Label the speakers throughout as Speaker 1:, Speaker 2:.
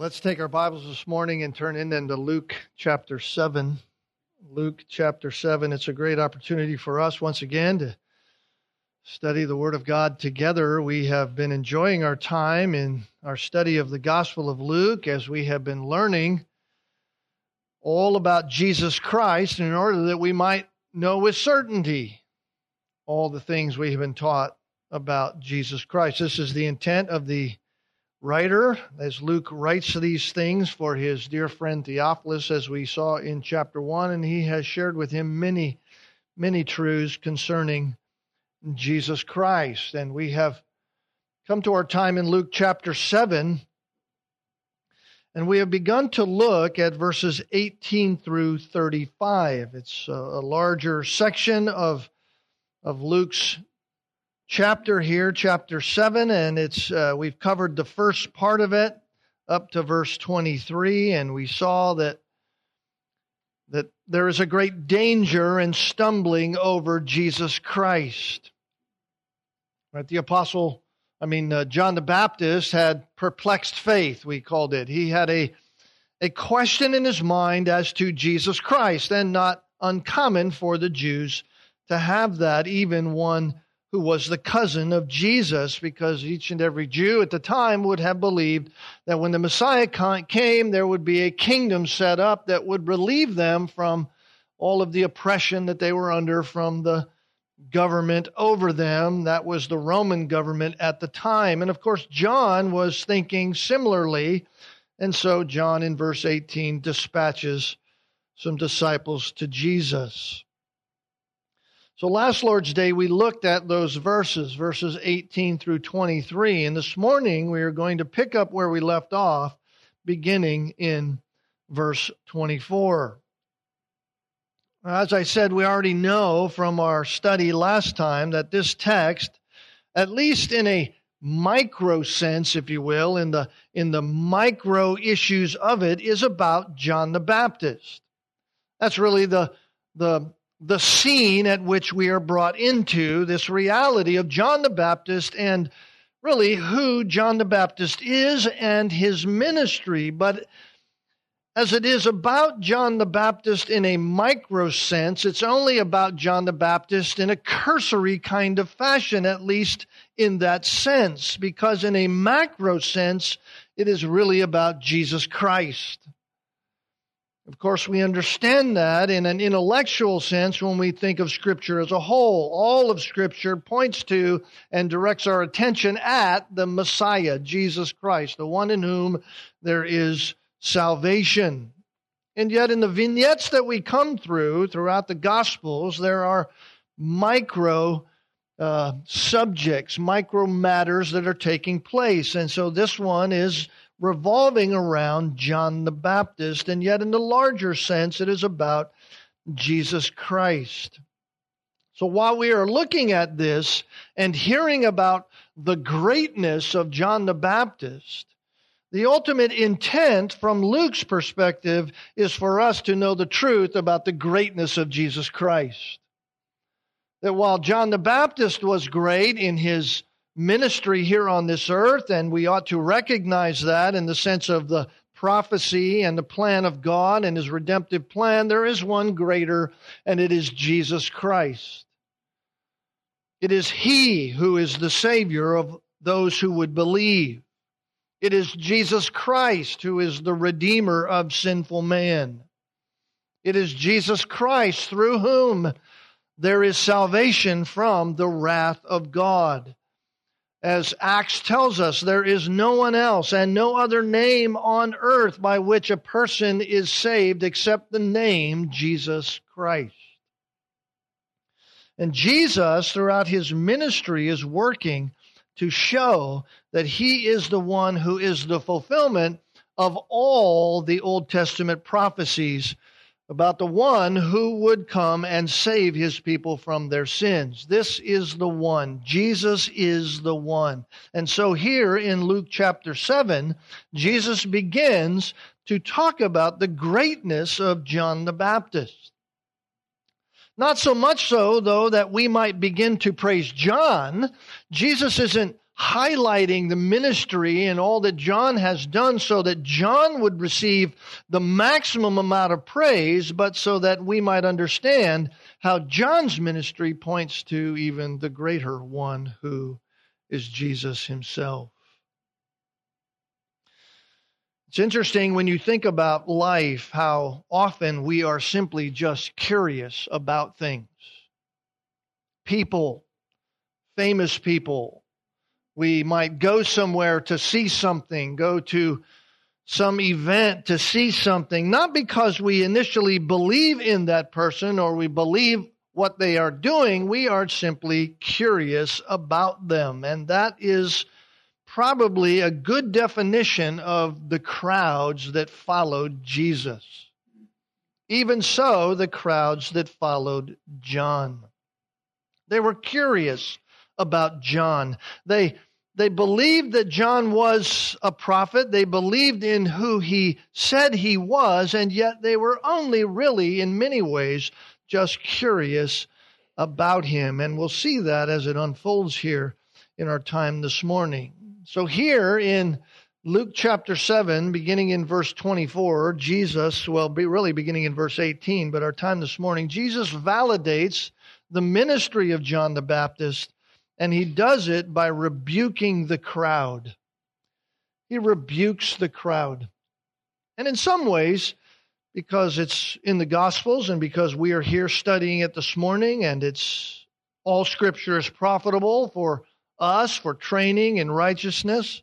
Speaker 1: Let's take our Bibles this morning and turn in into Luke chapter 7. Luke chapter 7. It's a great opportunity for us once again to study the Word of God together. We have been enjoying our time in our study of the Gospel of Luke as we have been learning all about Jesus Christ in order that we might know with certainty all the things we have been taught about Jesus Christ. This is the intent of the writer as Luke writes these things for his dear friend Theophilus, as we saw in chapter 1, and he has shared with him many, many truths concerning Jesus Christ. And we have come to our time in Luke chapter 7, and we have begun to look at verses 18 through 35. It's a, larger section of, of Luke's chapter here, chapter 7, and it's uh, we've covered the first part of it up to verse 23, and we saw that that there is a great danger in stumbling over Jesus Christ. Right, the apostle, I mean uh, John the Baptist had perplexed faith, we called it. He had a a question in his mind as to Jesus Christ, and not uncommon for the Jews to have that, even one who was the cousin of Jesus, because each and every Jew at the time would have believed that when the Messiah came, there would be a kingdom set up that would relieve them from all of the oppression that they were under from the government over them. That was the Roman government at the time. And of course, John was thinking similarly. And so, John in verse 18 dispatches some disciples to Jesus. So last Lord's Day, we looked at those verses, verses 18 through 23. And this morning, we are going to pick up where we left off, beginning in verse 24. As I said, we already know from our study last time that this text, at least in a micro sense, if you will, in the, in the micro issues of it, is about John the Baptist. That's really the, the the scene at which we are brought into this reality of John the Baptist and really who John the Baptist is and his ministry. But as it is about John the Baptist in a micro sense, it's only about John the Baptist in a cursory kind of fashion, at least in that sense, because in a macro sense, it is really about Jesus Christ. Of course, we understand that in an intellectual sense when we think of Scripture as a whole. All of Scripture points to and directs our attention at the Messiah, Jesus Christ, the one in whom there is salvation. And yet, in the vignettes that we come through throughout the Gospels, there are micro uh, subjects, micro matters that are taking place. And so this one is revolving around John the Baptist, and yet in the larger sense, it is about Jesus Christ. So while we are looking at this and hearing about the greatness of John the Baptist, the ultimate intent from Luke's perspective is for us to know the truth about the greatness of Jesus Christ. That while John the Baptist was great in his ministry here on this earth, and we ought to recognize that in the sense of the prophecy and the plan of God and his redemptive plan, there is one greater, and it is Jesus Christ. It is he who is the Savior of those who would believe. It is Jesus Christ who is the Redeemer of sinful man. It is Jesus Christ through whom there is salvation from the wrath of God. As Acts tells us, there is no one else and no other name on earth by which a person is saved except the name Jesus Christ. And Jesus, throughout his ministry, is working to show that he is the one who is the fulfillment of all the Old Testament prophecies about the one who would come and save his people from their sins. This is the one. Jesus is the one. And so here in Luke chapter 7, Jesus begins to talk about the greatness of John the Baptist. Not so much so, though, that we might begin to praise John. Jesus isn't highlighting the ministry and all that John has done so that John would receive the maximum amount of praise, but so that we might understand how John's ministry points to even the greater one who is Jesus himself. It's interesting when you think about life how often we are simply just curious about things. People, famous people, we might go somewhere to see something, go to some event to see something, not because we initially believe in that person or we believe what they are doing. We are simply curious about them. And that is probably a good definition of the crowds that followed Jesus. Even so, the crowds that followed John. They were curious about John. They they believed that John was a prophet. They believed in who he said he was, and yet they were only really, in many ways, just curious about him. And we'll see that as it unfolds here in our time this morning. So, here in Luke chapter 7, beginning in verse 24, Jesus, well, be really beginning in verse 18, but our time this morning, Jesus validates the ministry of John the Baptist and he does it by rebuking the crowd. He rebukes the crowd. And in some ways, because it's in the Gospels and because we are here studying it this morning, and it's all scripture is profitable for us for training in righteousness,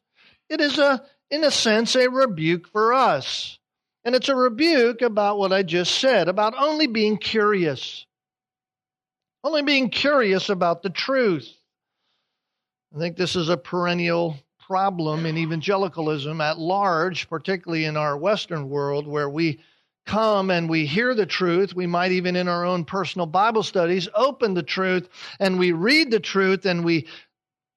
Speaker 1: it is a, in a sense, a rebuke for us. And it's a rebuke about what I just said, about only being curious. Only being curious about the truth. I think this is a perennial problem in evangelicalism at large, particularly in our Western world, where we come and we hear the truth. We might even in our own personal Bible studies open the truth and we read the truth and we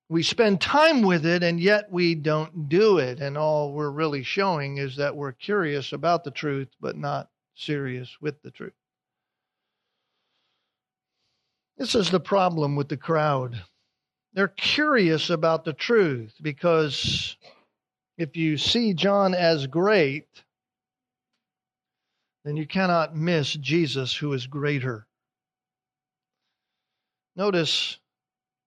Speaker 1: we spend time with it and yet we don't do it. And all we're really showing is that we're curious about the truth, but not serious with the truth. This is the problem with the crowd. They're curious about the truth because if you see John as great, then you cannot miss Jesus, who is greater. Notice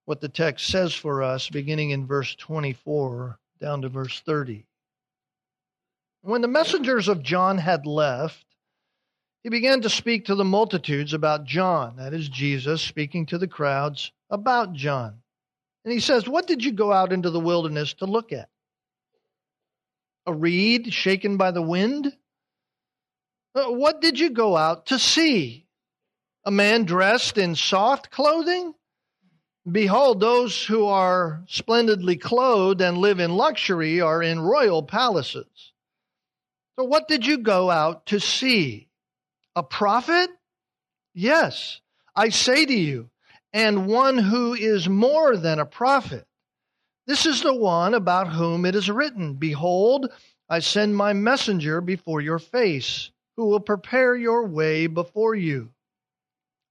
Speaker 1: what the text says for us, beginning in verse 24 down to verse 30. When the messengers of John had left, he began to speak to the multitudes about John, that is, Jesus speaking to the crowds about John. And he says, What did you go out into the wilderness to look at? A reed shaken by the wind? Uh, what did you go out to see? A man dressed in soft clothing? Behold, those who are splendidly clothed and live in luxury are in royal palaces. So, what did you go out to see? A prophet? Yes, I say to you, and one who is more than a prophet. This is the one about whom it is written Behold, I send my messenger before your face, who will prepare your way before you.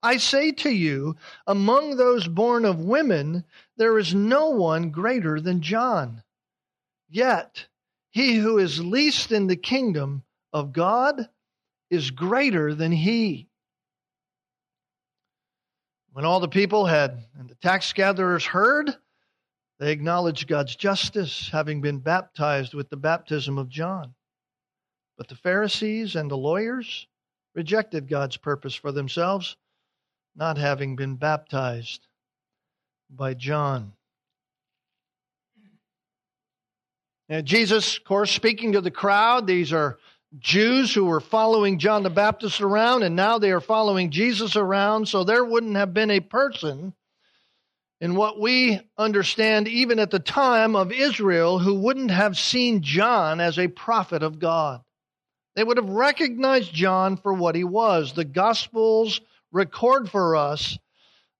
Speaker 1: I say to you, among those born of women, there is no one greater than John. Yet, he who is least in the kingdom of God is greater than he. When all the people had and the tax gatherers heard, they acknowledged God's justice, having been baptized with the baptism of John. But the Pharisees and the lawyers rejected God's purpose for themselves, not having been baptized by John. And Jesus, of course, speaking to the crowd, these are Jews who were following John the Baptist around, and now they are following Jesus around. So there wouldn't have been a person in what we understand, even at the time of Israel, who wouldn't have seen John as a prophet of God. They would have recognized John for what he was. The Gospels record for us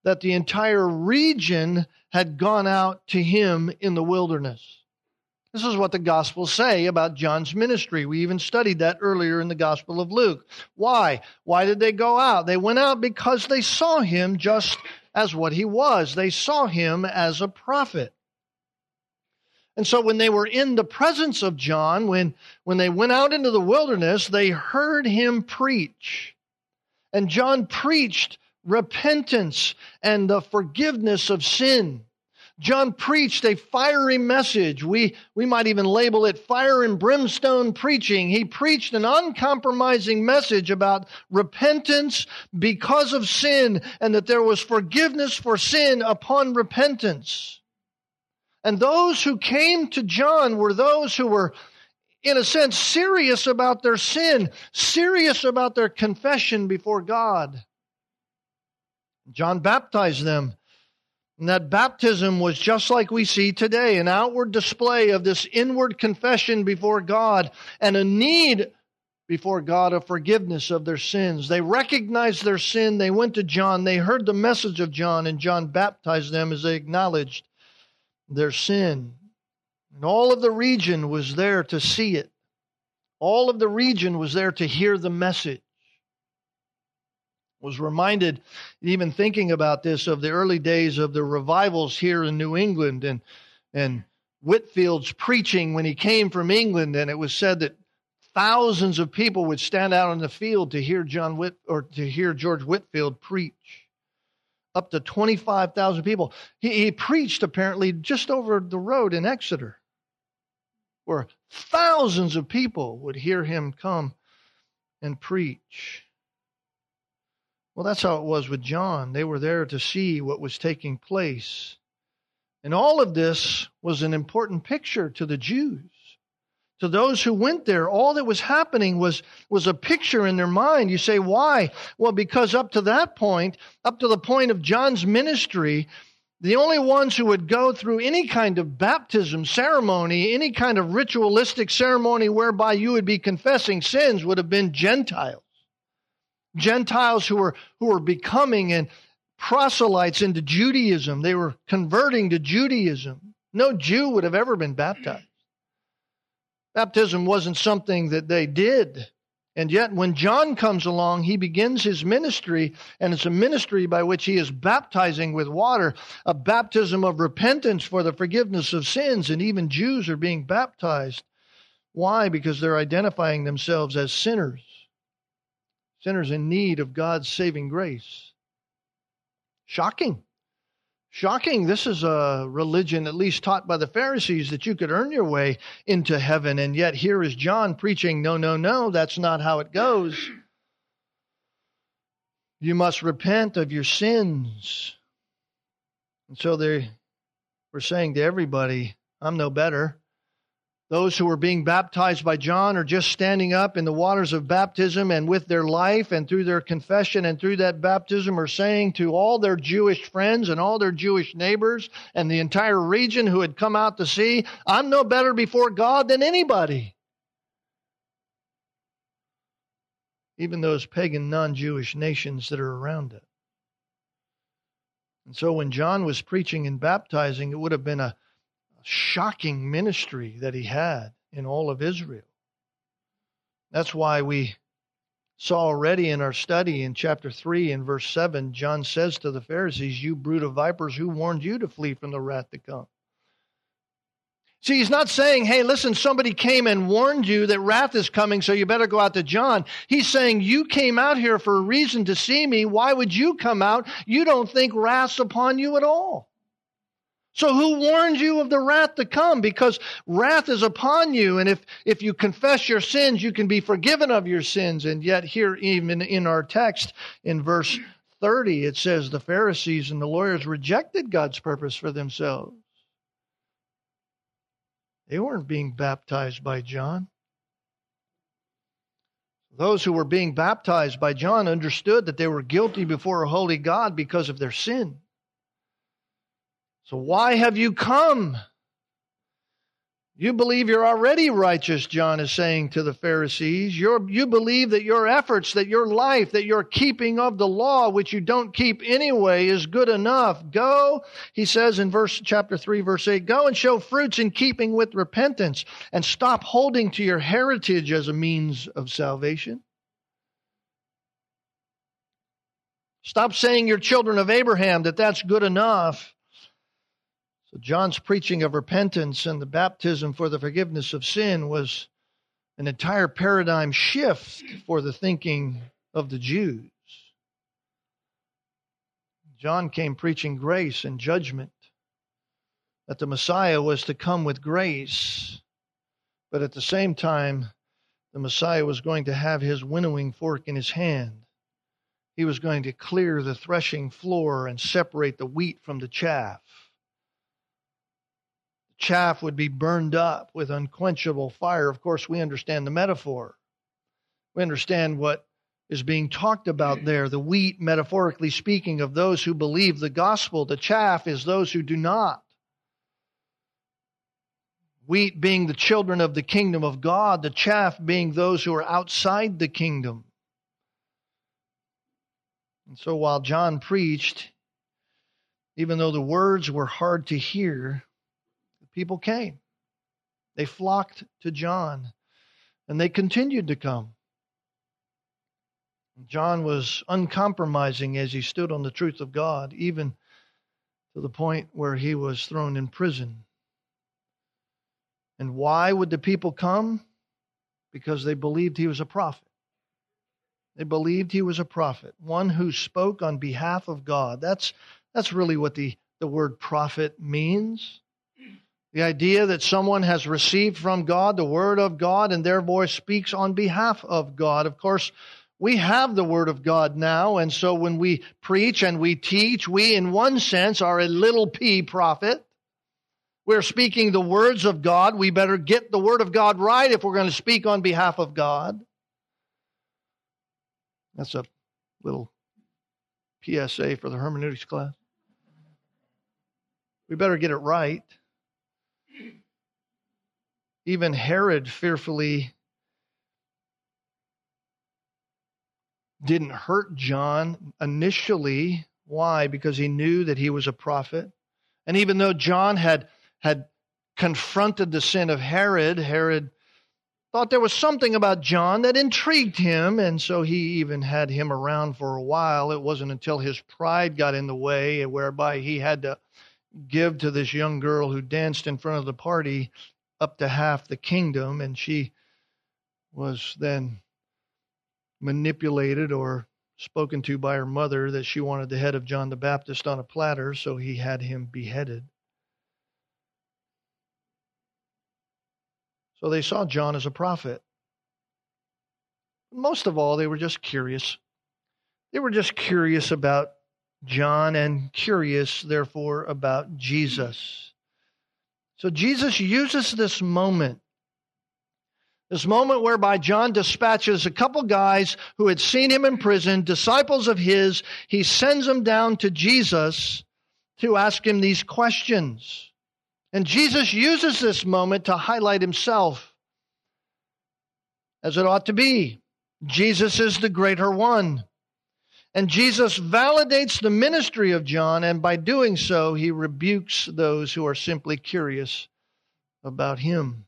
Speaker 1: that the entire region had gone out to him in the wilderness. This is what the Gospels say about John's ministry. We even studied that earlier in the Gospel of Luke. Why? Why did they go out? They went out because they saw him just as what he was. They saw him as a prophet. And so when they were in the presence of John, when, when they went out into the wilderness, they heard him preach. And John preached repentance and the forgiveness of sin. John preached a fiery message. We, we might even label it fire and brimstone preaching. He preached an uncompromising message about repentance because of sin and that there was forgiveness for sin upon repentance. And those who came to John were those who were, in a sense, serious about their sin, serious about their confession before God. John baptized them and that baptism was just like we see today, an outward display of this inward confession before God and a need before God of forgiveness of their sins. They recognized their sin. They went to John. They heard the message of John, and John baptized them as they acknowledged their sin. And all of the region was there to see it. All of the region was there to hear the message was reminded, even thinking about this, of the early days of the revivals here in New England and, and Whitefield's preaching when he came from England. And it was said that thousands of people would stand out in the field to hear John Whit or to hear George Whitefield preach. Up to 25,000 people. He, he preached apparently just over the road in Exeter, where thousands of people would hear him come and preach. Well, that's how it was with John. They were there to see what was taking place. And all of this was an important picture to the Jews. To those who went there, all that was happening was, was a picture in their mind. You say, why? Well, because up to that point, up to the point of John's ministry, the only ones who would go through any kind of baptism ceremony, any kind of ritualistic ceremony whereby you would be confessing sins, would have been Gentiles. Gentiles who were, who were becoming and proselytes into Judaism. They were converting to Judaism. No Jew would have ever been baptized. Baptism wasn't something that they did. And yet, when John comes along, he begins his ministry, and it's a ministry by which he is baptizing with water, a baptism of repentance for the forgiveness of sins, and even Jews are being baptized. Why? Because they're identifying themselves as sinners sinners in need of God's saving grace. Shocking. Shocking. This is a religion, at least taught by the Pharisees, that you could earn your way into heaven. And yet, here is John preaching, no, no, no, that's not how it goes. You must repent of your sins. And so they were saying to everybody, I'm no better. Those who are being baptized by John are just standing up in the waters of baptism and with their life and through their confession and through that baptism are saying to all their Jewish friends and all their Jewish neighbors and the entire region who had come out to see, I'm no better before God than anybody. Even those pagan non Jewish nations that are around it. And so when John was preaching and baptizing, it would have been a shocking ministry that he had in all of Israel. That's why we saw already in our study in chapter 3 and verse 7, John says to the Pharisees, You brood of vipers, who warned you to flee from the wrath to come? See, he's not saying, hey, listen, somebody came and warned you that wrath is coming, so you better go out to John. He's saying, you came out here for a reason to see me. Why would you come out? You don't think wrath's upon you at all. So who warned you of the wrath to come? Because wrath is upon you, and if, if you confess your sins, you can be forgiven of your sins. And yet here, even in our text, in verse 30, it says the Pharisees and the lawyers rejected God's purpose for themselves. They weren't being baptized by John. Those who were being baptized by John understood that they were guilty before a holy God because of their sin. So why have you come? You believe you're already righteous, John is saying to the Pharisees. You're, you believe that your efforts, that your life, that your keeping of the law, which you don't keep anyway, is good enough. Go, he says in verse chapter 3, verse 8, go and show fruits in keeping with repentance and stop holding to your heritage as a means of salvation. Stop saying you're children of Abraham, that that's good enough. So, John's preaching of repentance and the baptism for the forgiveness of sin was an entire paradigm shift for the thinking of the Jews. John came preaching grace and judgment, that the Messiah was to come with grace, but at the same time, the Messiah was going to have his winnowing fork in his hand. He was going to clear the threshing floor and separate the wheat from the chaff chaff would be burned up with unquenchable fire. Of course, we understand the metaphor. We understand what is being talked about there. The wheat, metaphorically speaking, of those who believe the gospel. The chaff is those who do not. Wheat being the children of the kingdom of God, the chaff being those who are outside the kingdom. And so while John preached, even though the words were hard to hear, people came. They flocked to John, and they continued to come. John was uncompromising as he stood on the truth of God, even to the point where he was thrown in prison. And why would the people come? Because they believed he was a prophet. They believed he was a prophet, one who spoke on behalf of God. That's, that's really what the, the word prophet means. The idea that someone has received from God the Word of God and their voice speaks on behalf of God. Of course, we have the Word of God now, and so when we preach and we teach, we, in one sense, are a little p prophet. We're speaking the words of God. We better get the Word of God right if we're going to speak on behalf of God. That's a little PSA for the hermeneutics class. We better get it right. Even Herod fearfully didn't hurt John initially. Why? Because he knew that he was a prophet. And even though John had, had confronted the sin of Herod, Herod thought there was something about John that intrigued him, and so he even had him around for a while. It wasn't until his pride got in the way, whereby he had to give to this young girl who danced in front of the party up to half the kingdom, and she was then manipulated or spoken to by her mother that she wanted the head of John the Baptist on a platter, so he had him beheaded. So they saw John as a prophet. Most of all, they were just curious. They were just curious about John and curious, therefore, about Jesus. So Jesus uses this moment, this moment whereby John dispatches a couple guys who had seen him in prison, disciples of his. He sends them down to Jesus to ask him these questions. And Jesus uses this moment to highlight himself as it ought to be. Jesus is the greater one. And Jesus validates the ministry of John, and by doing so, he rebukes those who are simply curious about him.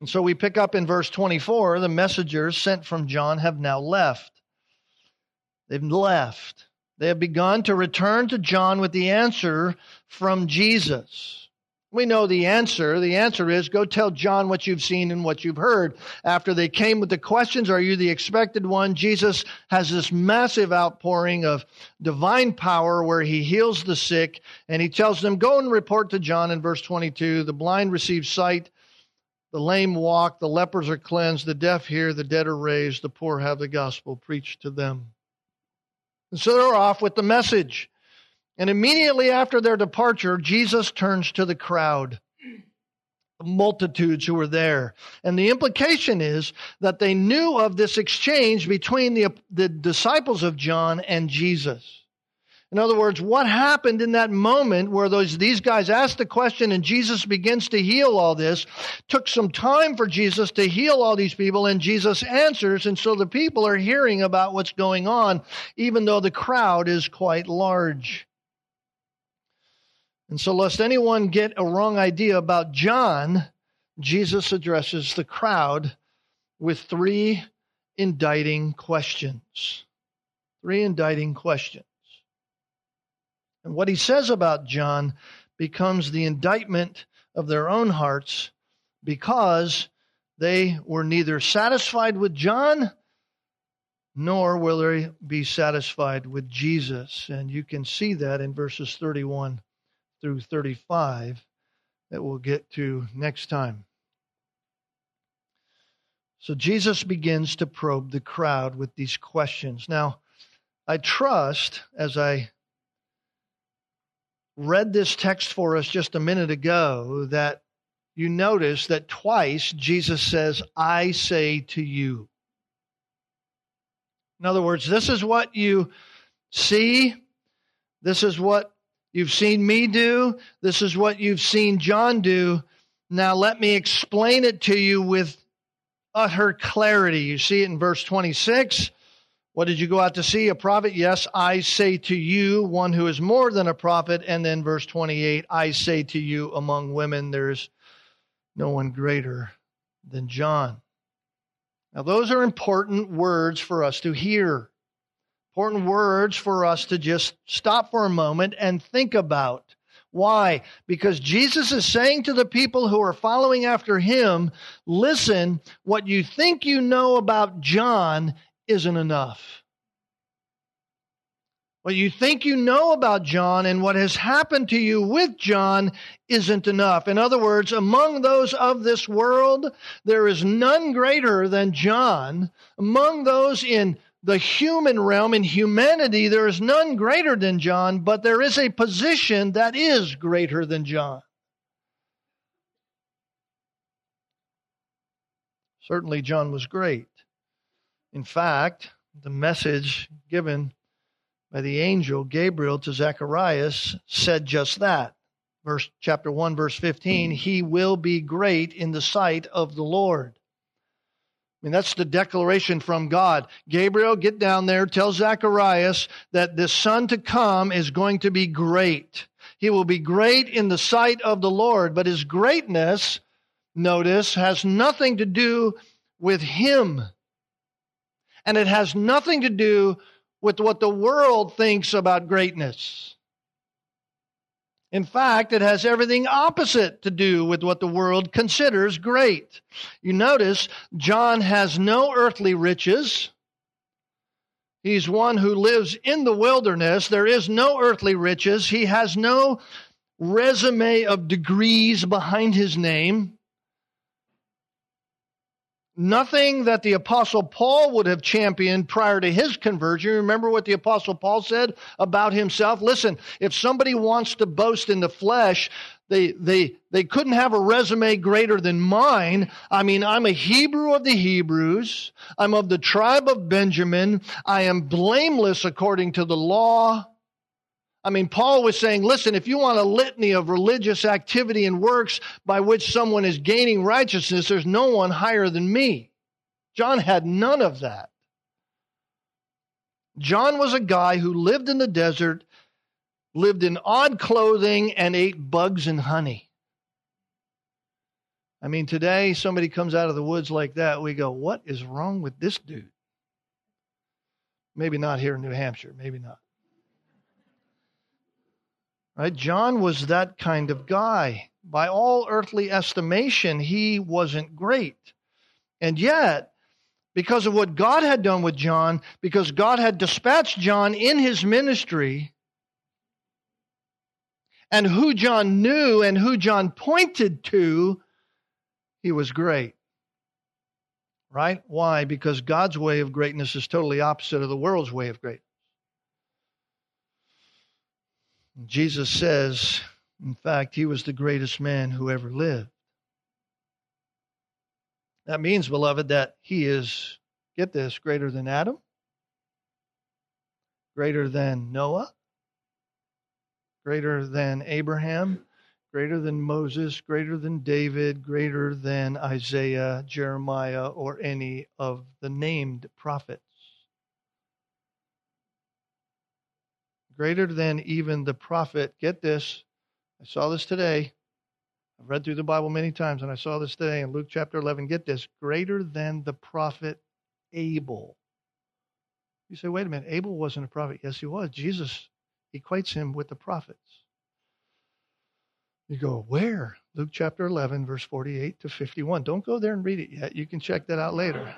Speaker 1: And so we pick up in verse 24 the messengers sent from John have now left. They've left. They have begun to return to John with the answer from Jesus. We know the answer. The answer is go tell John what you've seen and what you've heard. After they came with the questions, are you the expected one? Jesus has this massive outpouring of divine power where he heals the sick and he tells them, go and report to John in verse 22. The blind receive sight, the lame walk, the lepers are cleansed, the deaf hear, the dead are raised, the poor have the gospel preached to them. And so they're off with the message. And immediately after their departure, Jesus turns to the crowd, the multitudes who were there. And the implication is that they knew of this exchange between the, the disciples of John and Jesus. In other words, what happened in that moment where those, these guys asked the question and Jesus begins to heal all this took some time for Jesus to heal all these people and Jesus answers. And so the people are hearing about what's going on, even though the crowd is quite large. And so, lest anyone get a wrong idea about John, Jesus addresses the crowd with three indicting questions. Three indicting questions. And what he says about John becomes the indictment of their own hearts because they were neither satisfied with John nor will they be satisfied with Jesus. And you can see that in verses 31 through 35 that we'll get to next time. So Jesus begins to probe the crowd with these questions. Now, I trust as I read this text for us just a minute ago that you notice that twice Jesus says, I say to you. In other words, this is what you see. This is what you've seen me do. This is what you've seen John do. Now let me explain it to you with utter clarity. You see it in verse 26. What did you go out to see? A prophet? Yes, I say to you, one who is more than a prophet. And then verse 28 I say to you, among women, there's no one greater than John. Now, those are important words for us to hear, important words for us to just stop for a moment and think about. Why? Because Jesus is saying to the people who are following after him, listen, what you think you know about John isn't enough. What you think you know about John and what has happened to you with John isn't enough. In other words, among those of this world, there is none greater than John. Among those in the human realm, in humanity, there is none greater than John, but there is a position that is greater than John. Certainly, John was great. In fact, the message given by the angel Gabriel to Zacharias said just that. Verse chapter 1 verse 15, he will be great in the sight of the Lord. Mean, that's the declaration from God. Gabriel, get down there, tell Zacharias that this son to come is going to be great. He will be great in the sight of the Lord, but his greatness, notice, has nothing to do with him. And it has nothing to do with what the world thinks about greatness. In fact, it has everything opposite to do with what the world considers great. You notice John has no earthly riches. He's one who lives in the wilderness. There is no earthly riches. He has no resume of degrees behind his name. Nothing that the Apostle Paul would have championed prior to his conversion. Remember what the Apostle Paul said about himself? Listen, if somebody wants to boast in the flesh, they, they, they couldn't have a resume greater than mine. I mean, I'm a Hebrew of the Hebrews. I'm of the tribe of Benjamin. I am blameless according to the law. I mean, Paul was saying, listen, if you want a litany of religious activity and works by which someone is gaining righteousness, there's no one higher than me. John had none of that. John was a guy who lived in the desert, lived in odd clothing, and ate bugs and honey. I mean, today somebody comes out of the woods like that, we go, what is wrong with this dude? Maybe not here in New Hampshire, maybe not. Right? John was that kind of guy. By all earthly estimation, he wasn't great. And yet, because of what God had done with John, because God had dispatched John in his ministry, and who John knew and who John pointed to, he was great. Right? Why? Because God's way of greatness is totally opposite of the world's way of greatness. Jesus says, in fact, he was the greatest man who ever lived. That means, beloved, that he is, get this, greater than Adam, greater than Noah, greater than Abraham, greater than Moses, greater than David, greater than Isaiah, Jeremiah, or any of the named prophets. Greater than even the prophet. Get this. I saw this today. I've read through the Bible many times, and I saw this today in Luke chapter 11. Get this. Greater than the prophet Abel. You say, wait a minute. Abel wasn't a prophet. Yes, he was. Jesus equates him with the prophets. You go, where? Luke chapter 11, verse 48 to 51. Don't go there and read it yet. You can check that out later.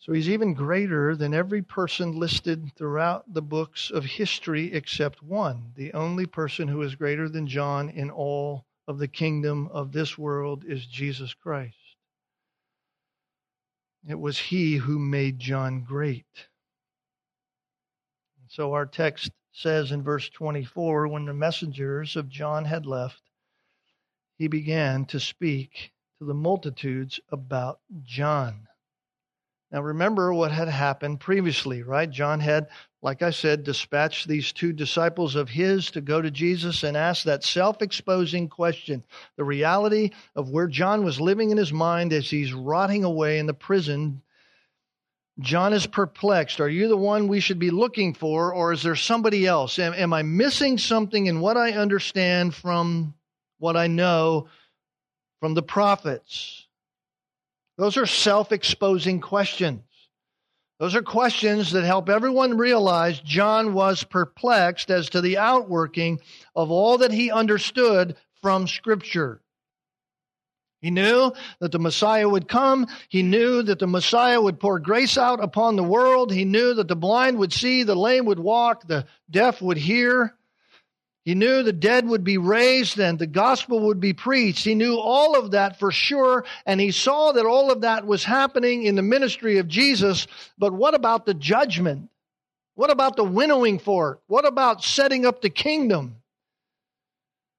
Speaker 1: So he's even greater than every person listed throughout the books of history except one. The only person who is greater than John in all of the kingdom of this world is Jesus Christ. It was he who made John great. So our text says in verse 24 when the messengers of John had left, he began to speak to the multitudes about John. Now, remember what had happened previously, right? John had, like I said, dispatched these two disciples of his to go to Jesus and ask that self exposing question the reality of where John was living in his mind as he's rotting away in the prison. John is perplexed. Are you the one we should be looking for, or is there somebody else? Am, am I missing something in what I understand from what I know from the prophets? Those are self exposing questions. Those are questions that help everyone realize John was perplexed as to the outworking of all that he understood from Scripture. He knew that the Messiah would come. He knew that the Messiah would pour grace out upon the world. He knew that the blind would see, the lame would walk, the deaf would hear. He knew the dead would be raised and the gospel would be preached. He knew all of that for sure, and he saw that all of that was happening in the ministry of Jesus. But what about the judgment? What about the winnowing fork? What about setting up the kingdom?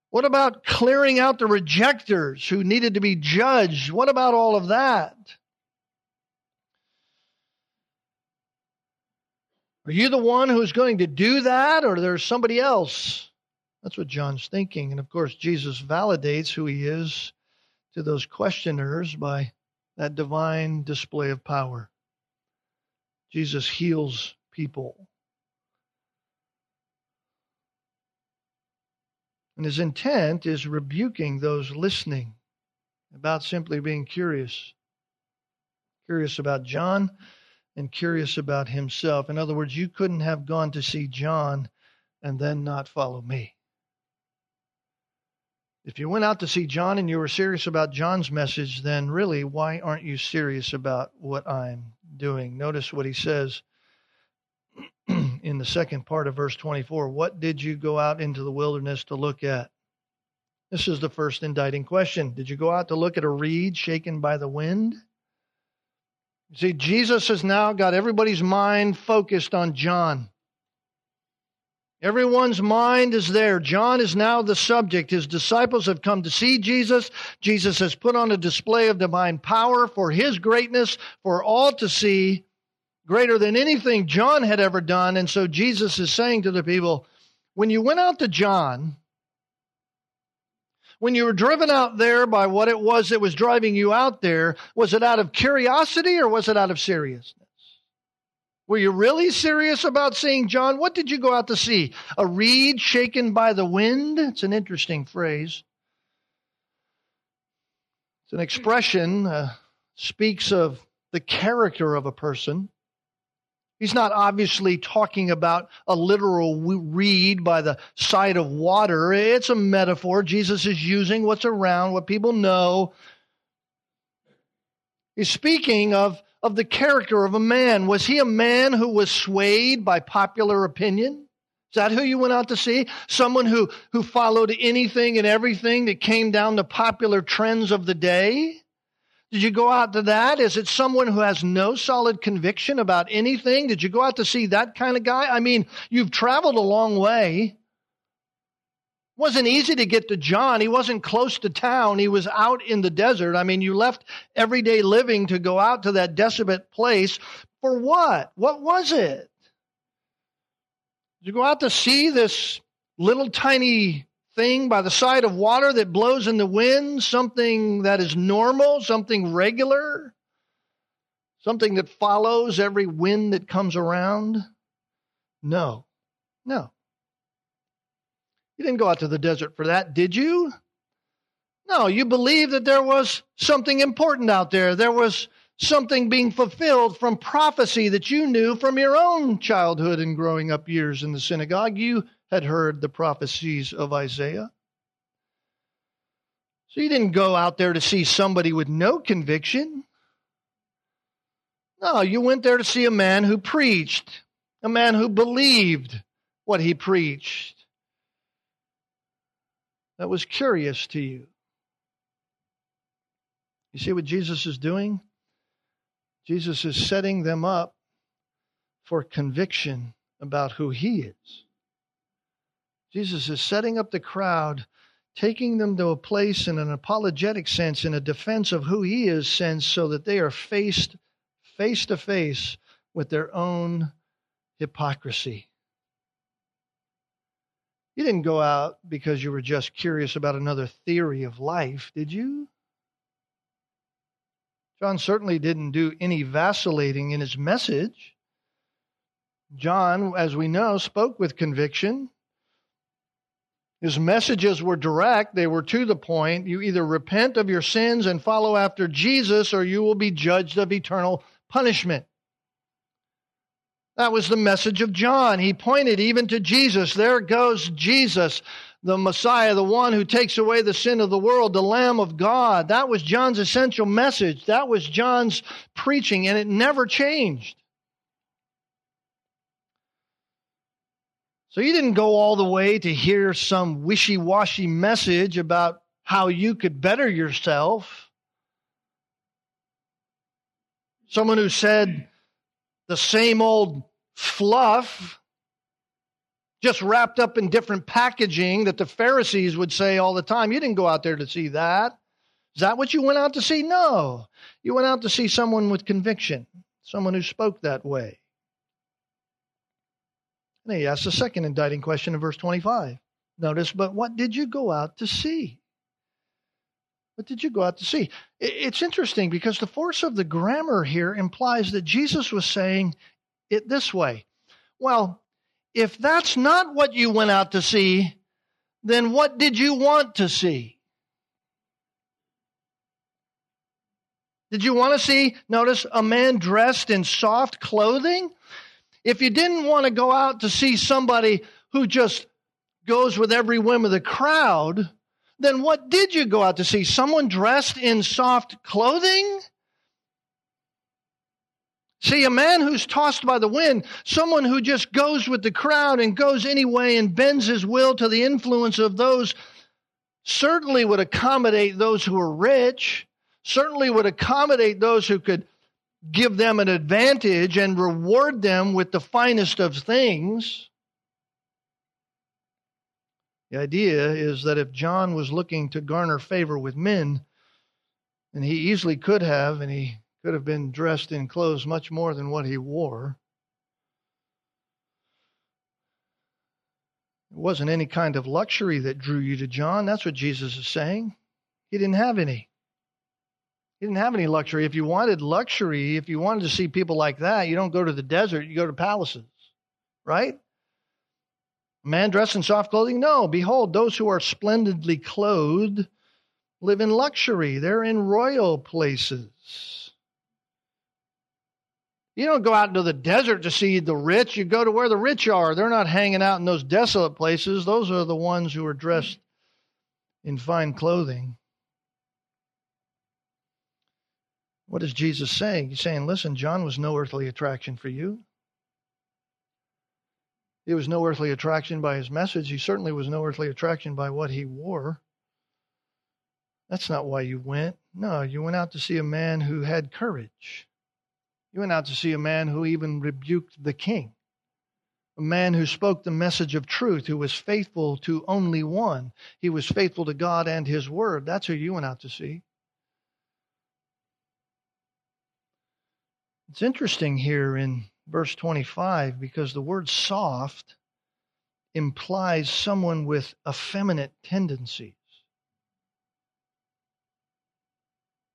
Speaker 1: What about clearing out the rejectors who needed to be judged? What about all of that? Are you the one who's going to do that, or there's somebody else? That's what John's thinking. And of course, Jesus validates who he is to those questioners by that divine display of power. Jesus heals people. And his intent is rebuking those listening about simply being curious. Curious about John and curious about himself. In other words, you couldn't have gone to see John and then not follow me. If you went out to see John and you were serious about John's message, then really, why aren't you serious about what I'm doing? Notice what he says in the second part of verse 24. What did you go out into the wilderness to look at? This is the first indicting question. Did you go out to look at a reed shaken by the wind? See, Jesus has now got everybody's mind focused on John. Everyone's mind is there. John is now the subject. His disciples have come to see Jesus. Jesus has put on a display of divine power for his greatness for all to see, greater than anything John had ever done. And so Jesus is saying to the people, when you went out to John, when you were driven out there by what it was that was driving you out there, was it out of curiosity or was it out of seriousness? Were you really serious about seeing John? What did you go out to see? A reed shaken by the wind? It's an interesting phrase. It's an expression, uh, speaks of the character of a person. He's not obviously talking about a literal reed by the side of water. It's a metaphor. Jesus is using what's around, what people know. He's speaking of of the character of a man. Was he a man who was swayed by popular opinion? Is that who you went out to see? Someone who, who followed anything and everything that came down the popular trends of the day? Did you go out to that? Is it someone who has no solid conviction about anything? Did you go out to see that kind of guy? I mean, you've traveled a long way wasn't easy to get to John. He wasn't close to town. He was out in the desert. I mean, you left everyday living to go out to that desolate place. For what? What was it? Did you go out to see this little tiny thing by the side of water that blows in the wind? Something that is normal? Something regular? Something that follows every wind that comes around? No. No. You didn't go out to the desert for that, did you? No, you believed that there was something important out there. There was something being fulfilled from prophecy that you knew from your own childhood and growing up years in the synagogue. You had heard the prophecies of Isaiah. So you didn't go out there to see somebody with no conviction. No, you went there to see a man who preached, a man who believed what he preached. That was curious to you. You see what Jesus is doing? Jesus is setting them up for conviction about who he is. Jesus is setting up the crowd, taking them to a place in an apologetic sense, in a defense of who he is sense, so that they are faced face to face with their own hypocrisy. You didn't go out because you were just curious about another theory of life, did you? John certainly didn't do any vacillating in his message. John, as we know, spoke with conviction. His messages were direct, they were to the point. You either repent of your sins and follow after Jesus, or you will be judged of eternal punishment. That was the message of John. He pointed even to Jesus. There goes Jesus, the Messiah, the one who takes away the sin of the world, the Lamb of God. That was John's essential message. That was John's preaching, and it never changed. So you didn't go all the way to hear some wishy washy message about how you could better yourself. Someone who said the same old fluff, just wrapped up in different packaging that the Pharisees would say all the time. You didn't go out there to see that. Is that what you went out to see? No. You went out to see someone with conviction, someone who spoke that way. And he asks a second indicting question in verse 25. Notice, but what did you go out to see? What did you go out to see? It's interesting because the force of the grammar here implies that Jesus was saying it this way. Well, if that's not what you went out to see, then what did you want to see? Did you want to see, notice, a man dressed in soft clothing? If you didn't want to go out to see somebody who just goes with every whim of the crowd, then what did you go out to see? Someone dressed in soft clothing? See, a man who's tossed by the wind, someone who just goes with the crowd and goes anyway and bends his will to the influence of those, certainly would accommodate those who are rich, certainly would accommodate those who could give them an advantage and reward them with the finest of things. The idea is that if John was looking to garner favor with men, and he easily could have, and he could have been dressed in clothes much more than what he wore. It wasn't any kind of luxury that drew you to John. That's what Jesus is saying. He didn't have any. He didn't have any luxury. If you wanted luxury, if you wanted to see people like that, you don't go to the desert, you go to palaces, right? A man dressed in soft clothing? No. Behold, those who are splendidly clothed live in luxury. They're in royal places. You don't go out into the desert to see the rich. You go to where the rich are. They're not hanging out in those desolate places. Those are the ones who are dressed in fine clothing. What is Jesus saying? He's saying, listen, John was no earthly attraction for you. He was no earthly attraction by his message. He certainly was no earthly attraction by what he wore. That's not why you went. No, you went out to see a man who had courage. You went out to see a man who even rebuked the king, a man who spoke the message of truth, who was faithful to only one. He was faithful to God and his word. That's who you went out to see. It's interesting here in verse 25 because the word soft implies someone with effeminate tendencies.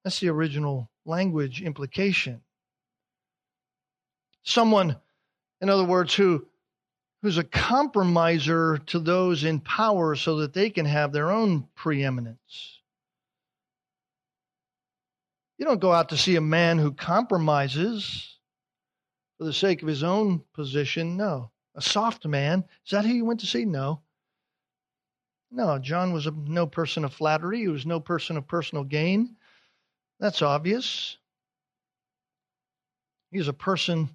Speaker 1: That's the original language implication. Someone, in other words, who who's a compromiser to those in power so that they can have their own preeminence. You don't go out to see a man who compromises for the sake of his own position. No. A soft man. Is that who you went to see? No. No, John was a, no person of flattery. He was no person of personal gain. That's obvious. He's a person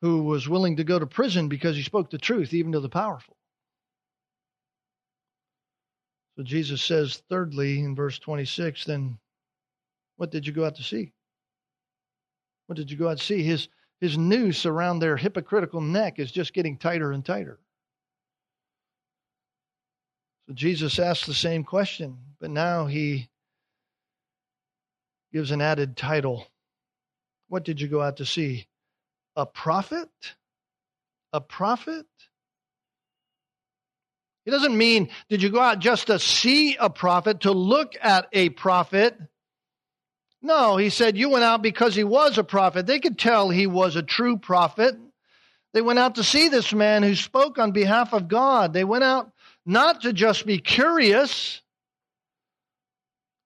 Speaker 1: who was willing to go to prison because he spoke the truth, even to the powerful. So Jesus says, thirdly, in verse 26, then what did you go out to see? What did you go out to see? His, his noose around their hypocritical neck is just getting tighter and tighter. So Jesus asked the same question, but now he gives an added title. What did you go out to see? A prophet? A prophet? It doesn't mean, did you go out just to see a prophet, to look at a prophet? No, he said, you went out because he was a prophet. They could tell he was a true prophet. They went out to see this man who spoke on behalf of God. They went out not to just be curious,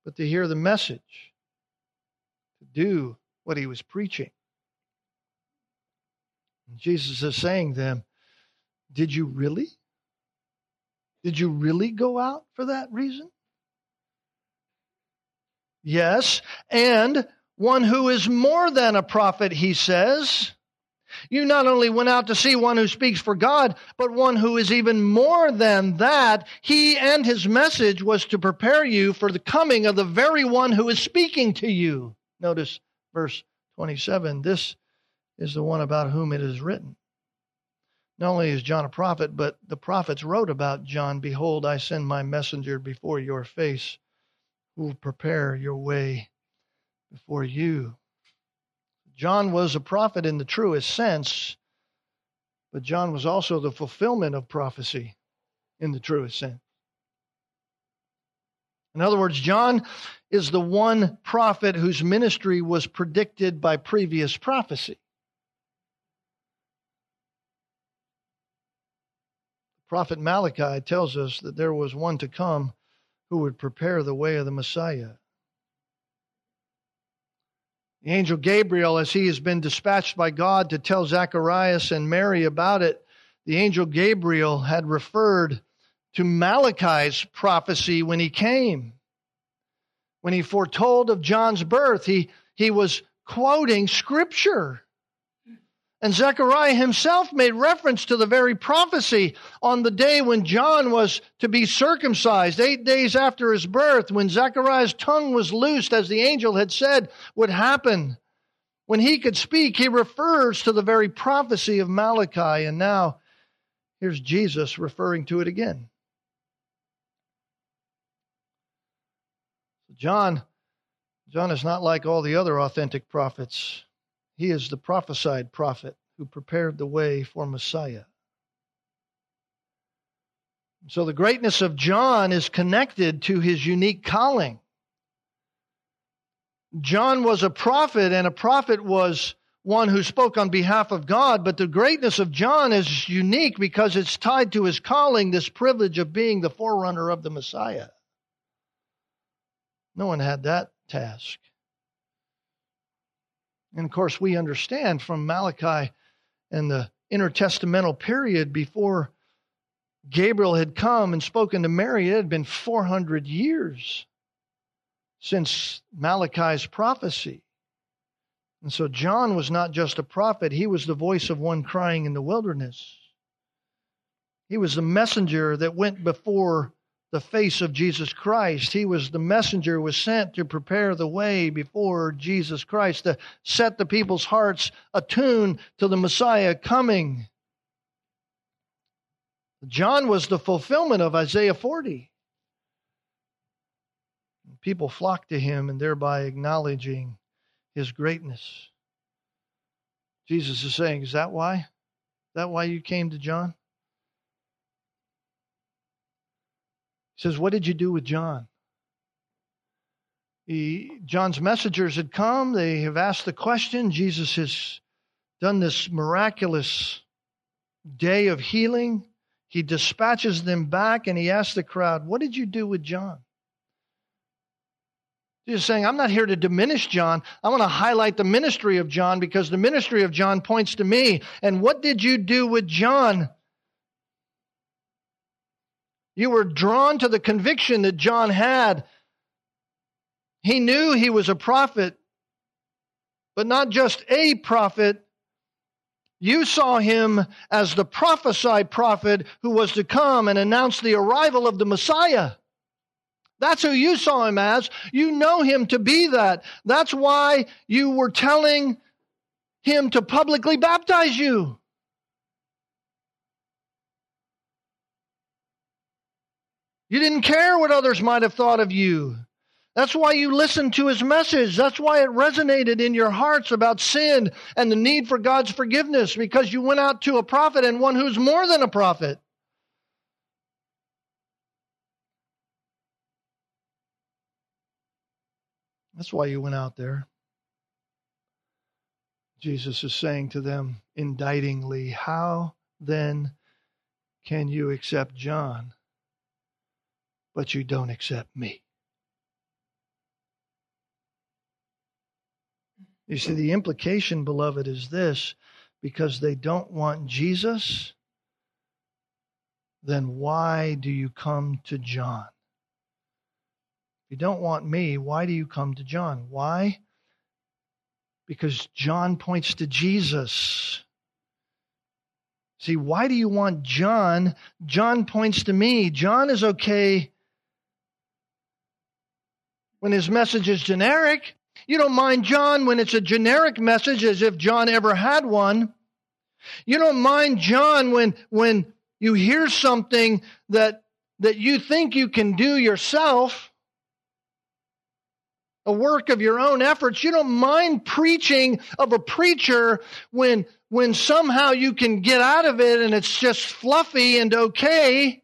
Speaker 1: but to hear the message, to do what he was preaching. And Jesus is saying to them, Did you really? Did you really go out for that reason? Yes, and one who is more than a prophet, he says. You not only went out to see one who speaks for God, but one who is even more than that. He and his message was to prepare you for the coming of the very one who is speaking to you. Notice verse 27. This is the one about whom it is written. Not only is John a prophet, but the prophets wrote about John Behold, I send my messenger before your face, who will prepare your way before you. John was a prophet in the truest sense, but John was also the fulfillment of prophecy in the truest sense. In other words, John is the one prophet whose ministry was predicted by previous prophecy. prophet Malachi tells us that there was one to come who would prepare the way of the Messiah. The angel Gabriel, as he has been dispatched by God to tell Zacharias and Mary about it, the angel Gabriel had referred to Malachi's prophecy when he came. When he foretold of John's birth, he, he was quoting scripture. And Zechariah himself made reference to the very prophecy on the day when John was to be circumcised, eight days after his birth, when Zechariah's tongue was loosed, as the angel had said would happen. When he could speak, he refers to the very prophecy of Malachi, and now here's Jesus referring to it again. John, John is not like all the other authentic prophets. He is the prophesied prophet who prepared the way for Messiah. So the greatness of John is connected to his unique calling. John was a prophet, and a prophet was one who spoke on behalf of God, but the greatness of John is unique because it's tied to his calling, this privilege of being the forerunner of the Messiah. No one had that task. And of course, we understand from Malachi and the intertestamental period before Gabriel had come and spoken to Mary, it had been 400 years since Malachi's prophecy. And so John was not just a prophet, he was the voice of one crying in the wilderness. He was the messenger that went before the face of Jesus Christ. He was the messenger was sent to prepare the way before Jesus Christ, to set the people's hearts attuned to the Messiah coming. John was the fulfillment of Isaiah 40. People flocked to him and thereby acknowledging his greatness. Jesus is saying, Is that why? Is that why you came to John? Says, What did you do with John? He, John's messengers had come. They have asked the question. Jesus has done this miraculous day of healing. He dispatches them back and he asks the crowd, What did you do with John? He's saying, I'm not here to diminish John. I want to highlight the ministry of John because the ministry of John points to me. And what did you do with John? You were drawn to the conviction that John had. He knew he was a prophet, but not just a prophet. You saw him as the prophesied prophet who was to come and announce the arrival of the Messiah. That's who you saw him as. You know him to be that. That's why you were telling him to publicly baptize you. You didn't care what others might have thought of you. That's why you listened to his message. That's why it resonated in your hearts about sin and the need for God's forgiveness because you went out to a prophet and one who's more than a prophet. That's why you went out there. Jesus is saying to them indictingly, How then can you accept John, but you don't accept me? You see, the implication, beloved, is this because they don't want Jesus, then why do you come to John? If you don't want me, why do you come to John? Why? Because John points to Jesus. See, why do you want John? John points to me. John is okay when his message is generic. You don't mind John when it's a generic message as if John ever had one. You don't mind John when when you hear something that that you think you can do yourself a work of your own efforts. You don't mind preaching of a preacher when, when somehow you can get out of it and it's just fluffy and okay.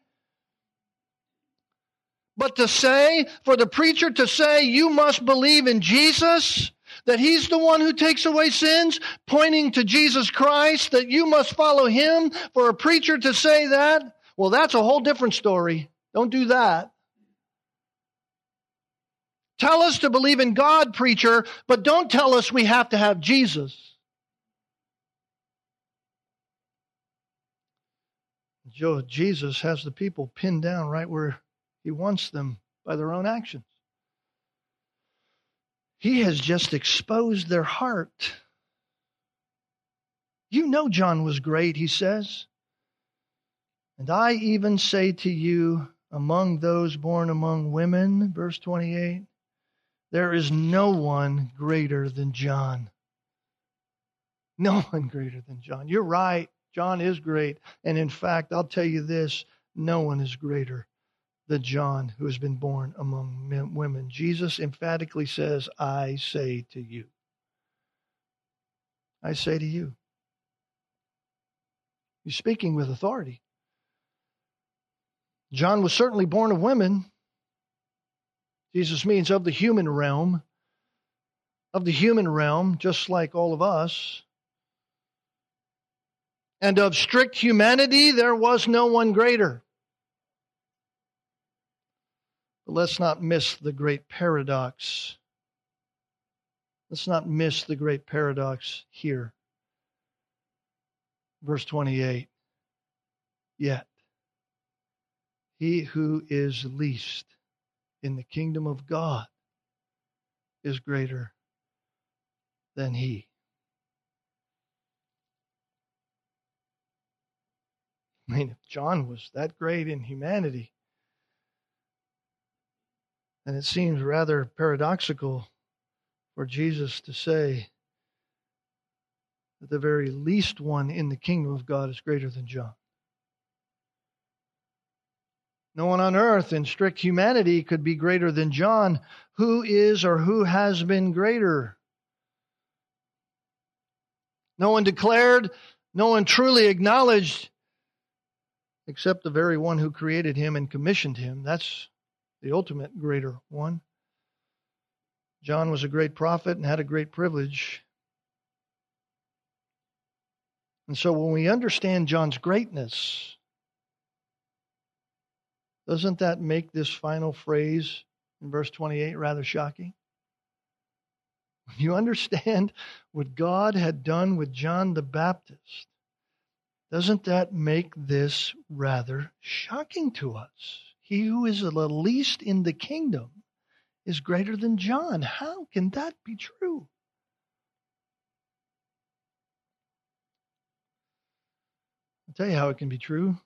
Speaker 1: But to say, for the preacher to say, you must believe in Jesus, that he's the one who takes away sins, pointing to Jesus Christ, that you must follow him, for a preacher to say that, well, that's a whole different story. Don't do that. Tell us to believe in God, preacher, but don't tell us we have to have Jesus. Jesus has the people pinned down right where he wants them by their own actions. He has just exposed their heart. You know John was great, he says. And I even say to you, among those born among women, verse 28, there is no one greater than John. No one greater than John. You're right. John is great. And in fact, I'll tell you this no one is greater than John who has been born among men, women. Jesus emphatically says, I say to you. I say to you. He's speaking with authority. John was certainly born of women, Jesus means of the human realm, of the human realm, just like all of us. And of strict humanity, there was no one greater. Let's not miss the great paradox. Let's not miss the great paradox here. Verse 28 Yet, he who is least in the kingdom of God is greater than he. I mean, if John was that great in humanity, then it seems rather paradoxical for Jesus to say that the very least one in the kingdom of God is greater than John. No one on earth in strict humanity could be greater than John. Who is or who has been greater? No one declared, no one truly acknowledged, except the very one who created him and commissioned him. That's the ultimate greater one. John was a great prophet and had a great privilege. And so when we understand John's greatness, doesn't that make this final phrase in verse 28 rather shocking? When you understand what God had done with John the Baptist, doesn't that make this rather shocking to us? He who is the least in the kingdom is greater than John. How can that be true? I'll tell you how it can be true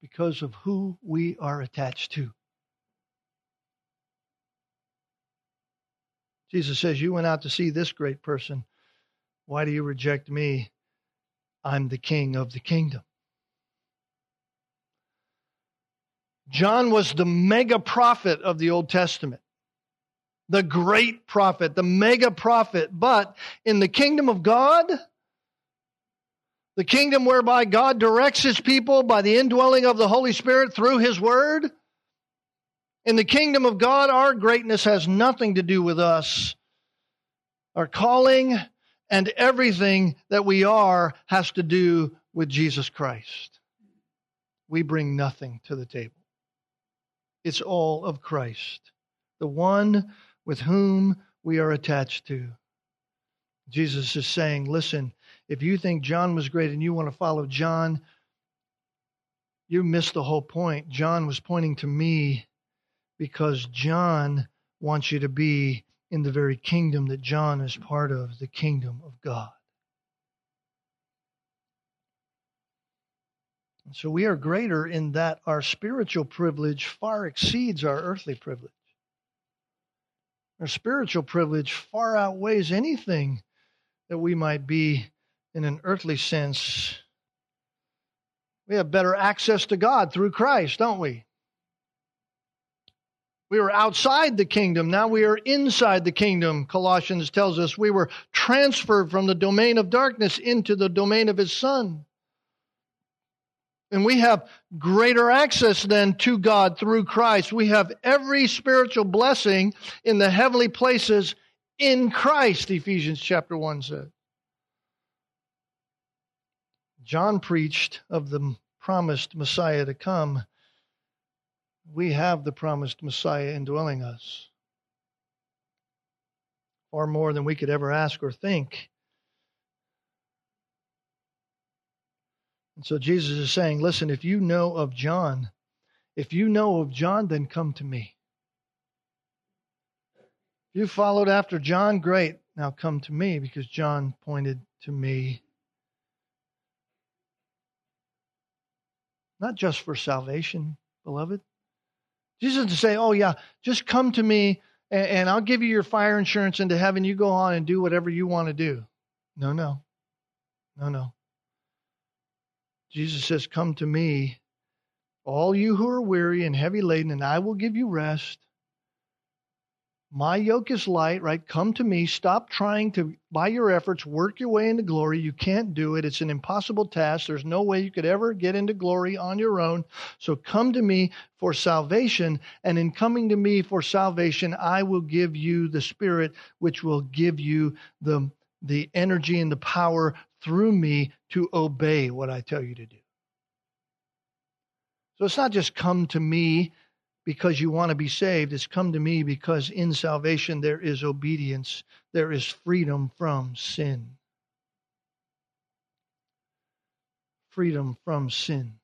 Speaker 1: because of who we are attached to. Jesus says, You went out to see this great person. Why do you reject me? I'm the king of the kingdom. John was the mega prophet of the Old Testament, the great prophet, the mega prophet. But in the kingdom of God, the kingdom whereby God directs his people by the indwelling of the Holy Spirit through his word, in the kingdom of God, our greatness has nothing to do with us. Our calling and everything that we are has to do with Jesus Christ. We bring nothing to the table. It's all of Christ, the one with whom we are attached to. Jesus is saying, listen, if you think John was great and you want to follow John, you missed the whole point. John was pointing to me because John wants you to be in the very kingdom that John is part of, the kingdom of God. So we are greater in that our spiritual privilege far exceeds our earthly privilege. Our spiritual privilege far outweighs anything that we might be in an earthly sense. We have better access to God through Christ, don't we? We were outside the kingdom. Now we are inside the kingdom. Colossians tells us we were transferred from the domain of darkness into the domain of his son. And we have greater access then to God through Christ. We have every spiritual blessing in the heavenly places in Christ, Ephesians chapter 1 said. John preached of the promised Messiah to come. We have the promised Messiah indwelling us. Far more than we could ever ask or think. And so Jesus is saying, listen, if you know of John, if you know of John, then come to me. If you followed after John, great. Now come to me because John pointed to me. Not just for salvation, beloved. Jesus to say, oh, yeah, just come to me and, and I'll give you your fire insurance into heaven. You go on and do whatever you want to do. No, no. No, no. Jesus says, Come to me, all you who are weary and heavy laden, and I will give you rest. My yoke is light, right? Come to me. Stop trying to, by your efforts, work your way into glory. You can't do it. It's an impossible task. There's no way you could ever get into glory on your own. So come to me for salvation. And in coming to me for salvation, I will give you the Spirit, which will give you the, the energy and the power through me to obey what I tell you to do. So it's not just come to me because you want to be saved. It's come to me because in salvation there is obedience, there is freedom from sin. Freedom from sin.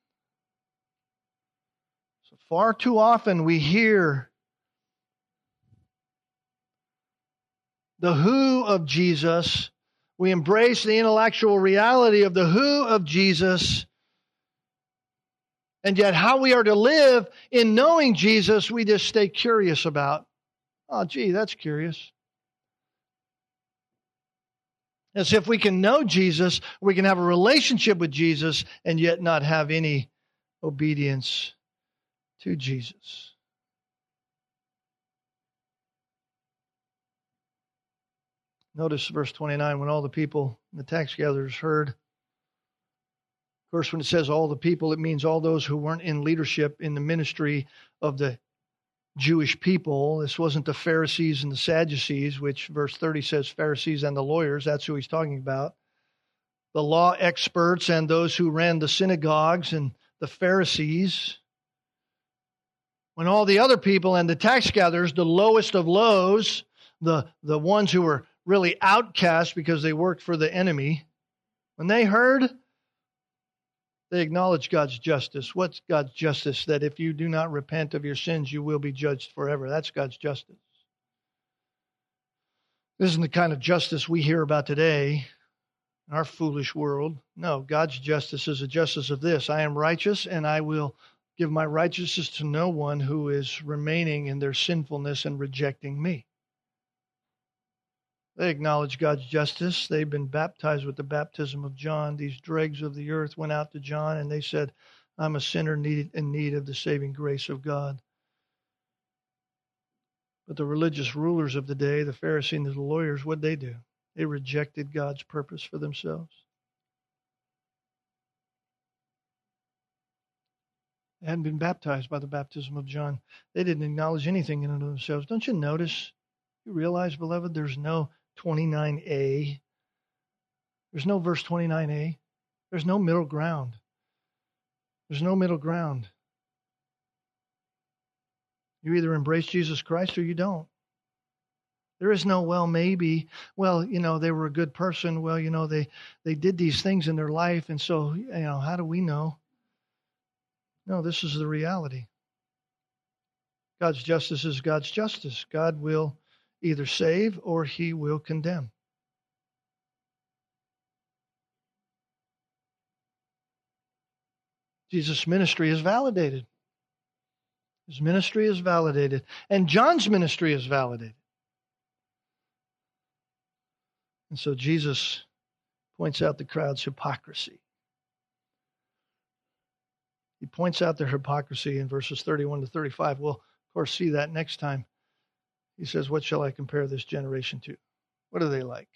Speaker 1: So far too often we hear the who of Jesus we embrace the intellectual reality of the who of Jesus. And yet, how we are to live in knowing Jesus, we just stay curious about. Oh, gee, that's curious. As if we can know Jesus, we can have a relationship with Jesus, and yet not have any obedience to Jesus. Notice verse 29 when all the people, and the tax gatherers heard. Of course, when it says all the people, it means all those who weren't in leadership in the ministry of the Jewish people. This wasn't the Pharisees and the Sadducees, which verse 30 says Pharisees and the lawyers. That's who he's talking about. The law experts and those who ran the synagogues and the Pharisees. When all the other people and the tax gatherers, the lowest of lows, the, the ones who were really outcast because they worked for the enemy, when they heard, they acknowledged God's justice. What's God's justice? That if you do not repent of your sins, you will be judged forever. That's God's justice. This isn't the kind of justice we hear about today in our foolish world. No, God's justice is a justice of this I am righteous, and I will give my righteousness to no one who is remaining in their sinfulness and rejecting me. They acknowledge God's justice. They've been baptized with the baptism of John. These dregs of the earth went out to John and they said, I'm a sinner in need of the saving grace of God. But the religious rulers of the day, the Pharisees and the lawyers, what'd they do? They rejected God's purpose for themselves. They hadn't been baptized by the baptism of John. They didn't acknowledge anything in themselves. Don't you notice? You realize, beloved, there's no 29a. There's no verse 29a. There's no middle ground. There's no middle ground. You either embrace Jesus Christ or you don't. There is no, well, maybe, well, you know, they were a good person. Well, you know, they, they did these things in their life. And so, you know, how do we know? No, this is the reality. God's justice is God's justice. God will either save or he will condemn. Jesus' ministry is validated. His ministry is validated. And John's ministry is validated. And so Jesus points out the crowd's hypocrisy. He points out their hypocrisy in verses 31 to 35. We'll, of course, see that next time. He says, What shall I compare this generation to? What are they like?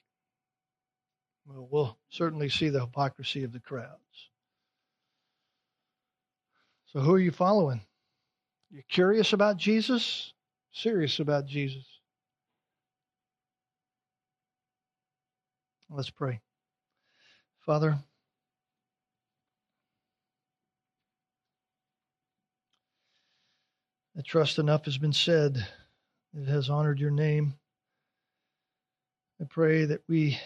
Speaker 1: Well, we'll certainly see the hypocrisy of the crowds. So, who are you following? You're curious about Jesus? Serious about Jesus? Let's pray. Father, I trust enough has been said. It has honored your name. I pray that we,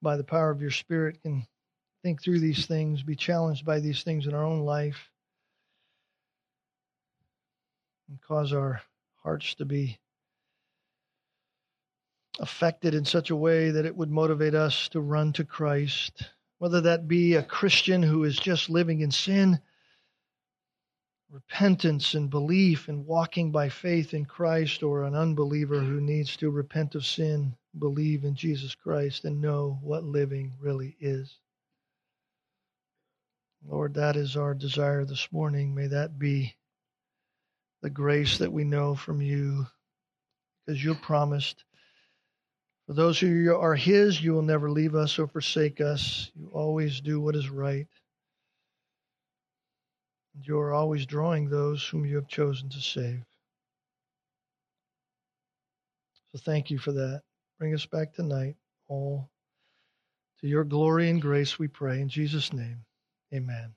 Speaker 1: by the power of your Spirit, can think through these things, be challenged by these things in our own life, and cause our hearts to be affected in such a way that it would motivate us to run to Christ, whether that be a Christian who is just living in sin, repentance and belief and walking by faith in Christ, or an unbeliever who needs to repent of sin, believe in Jesus Christ, and know what living really is. Lord, that is our desire this morning. May that be the grace that we know from you because you promised. For those who are His, you will never leave us or forsake us. You always do what is right. You are always drawing those whom you have chosen to save. So thank you for that. Bring us back tonight, all to your glory and grace, we pray. In Jesus' name, amen.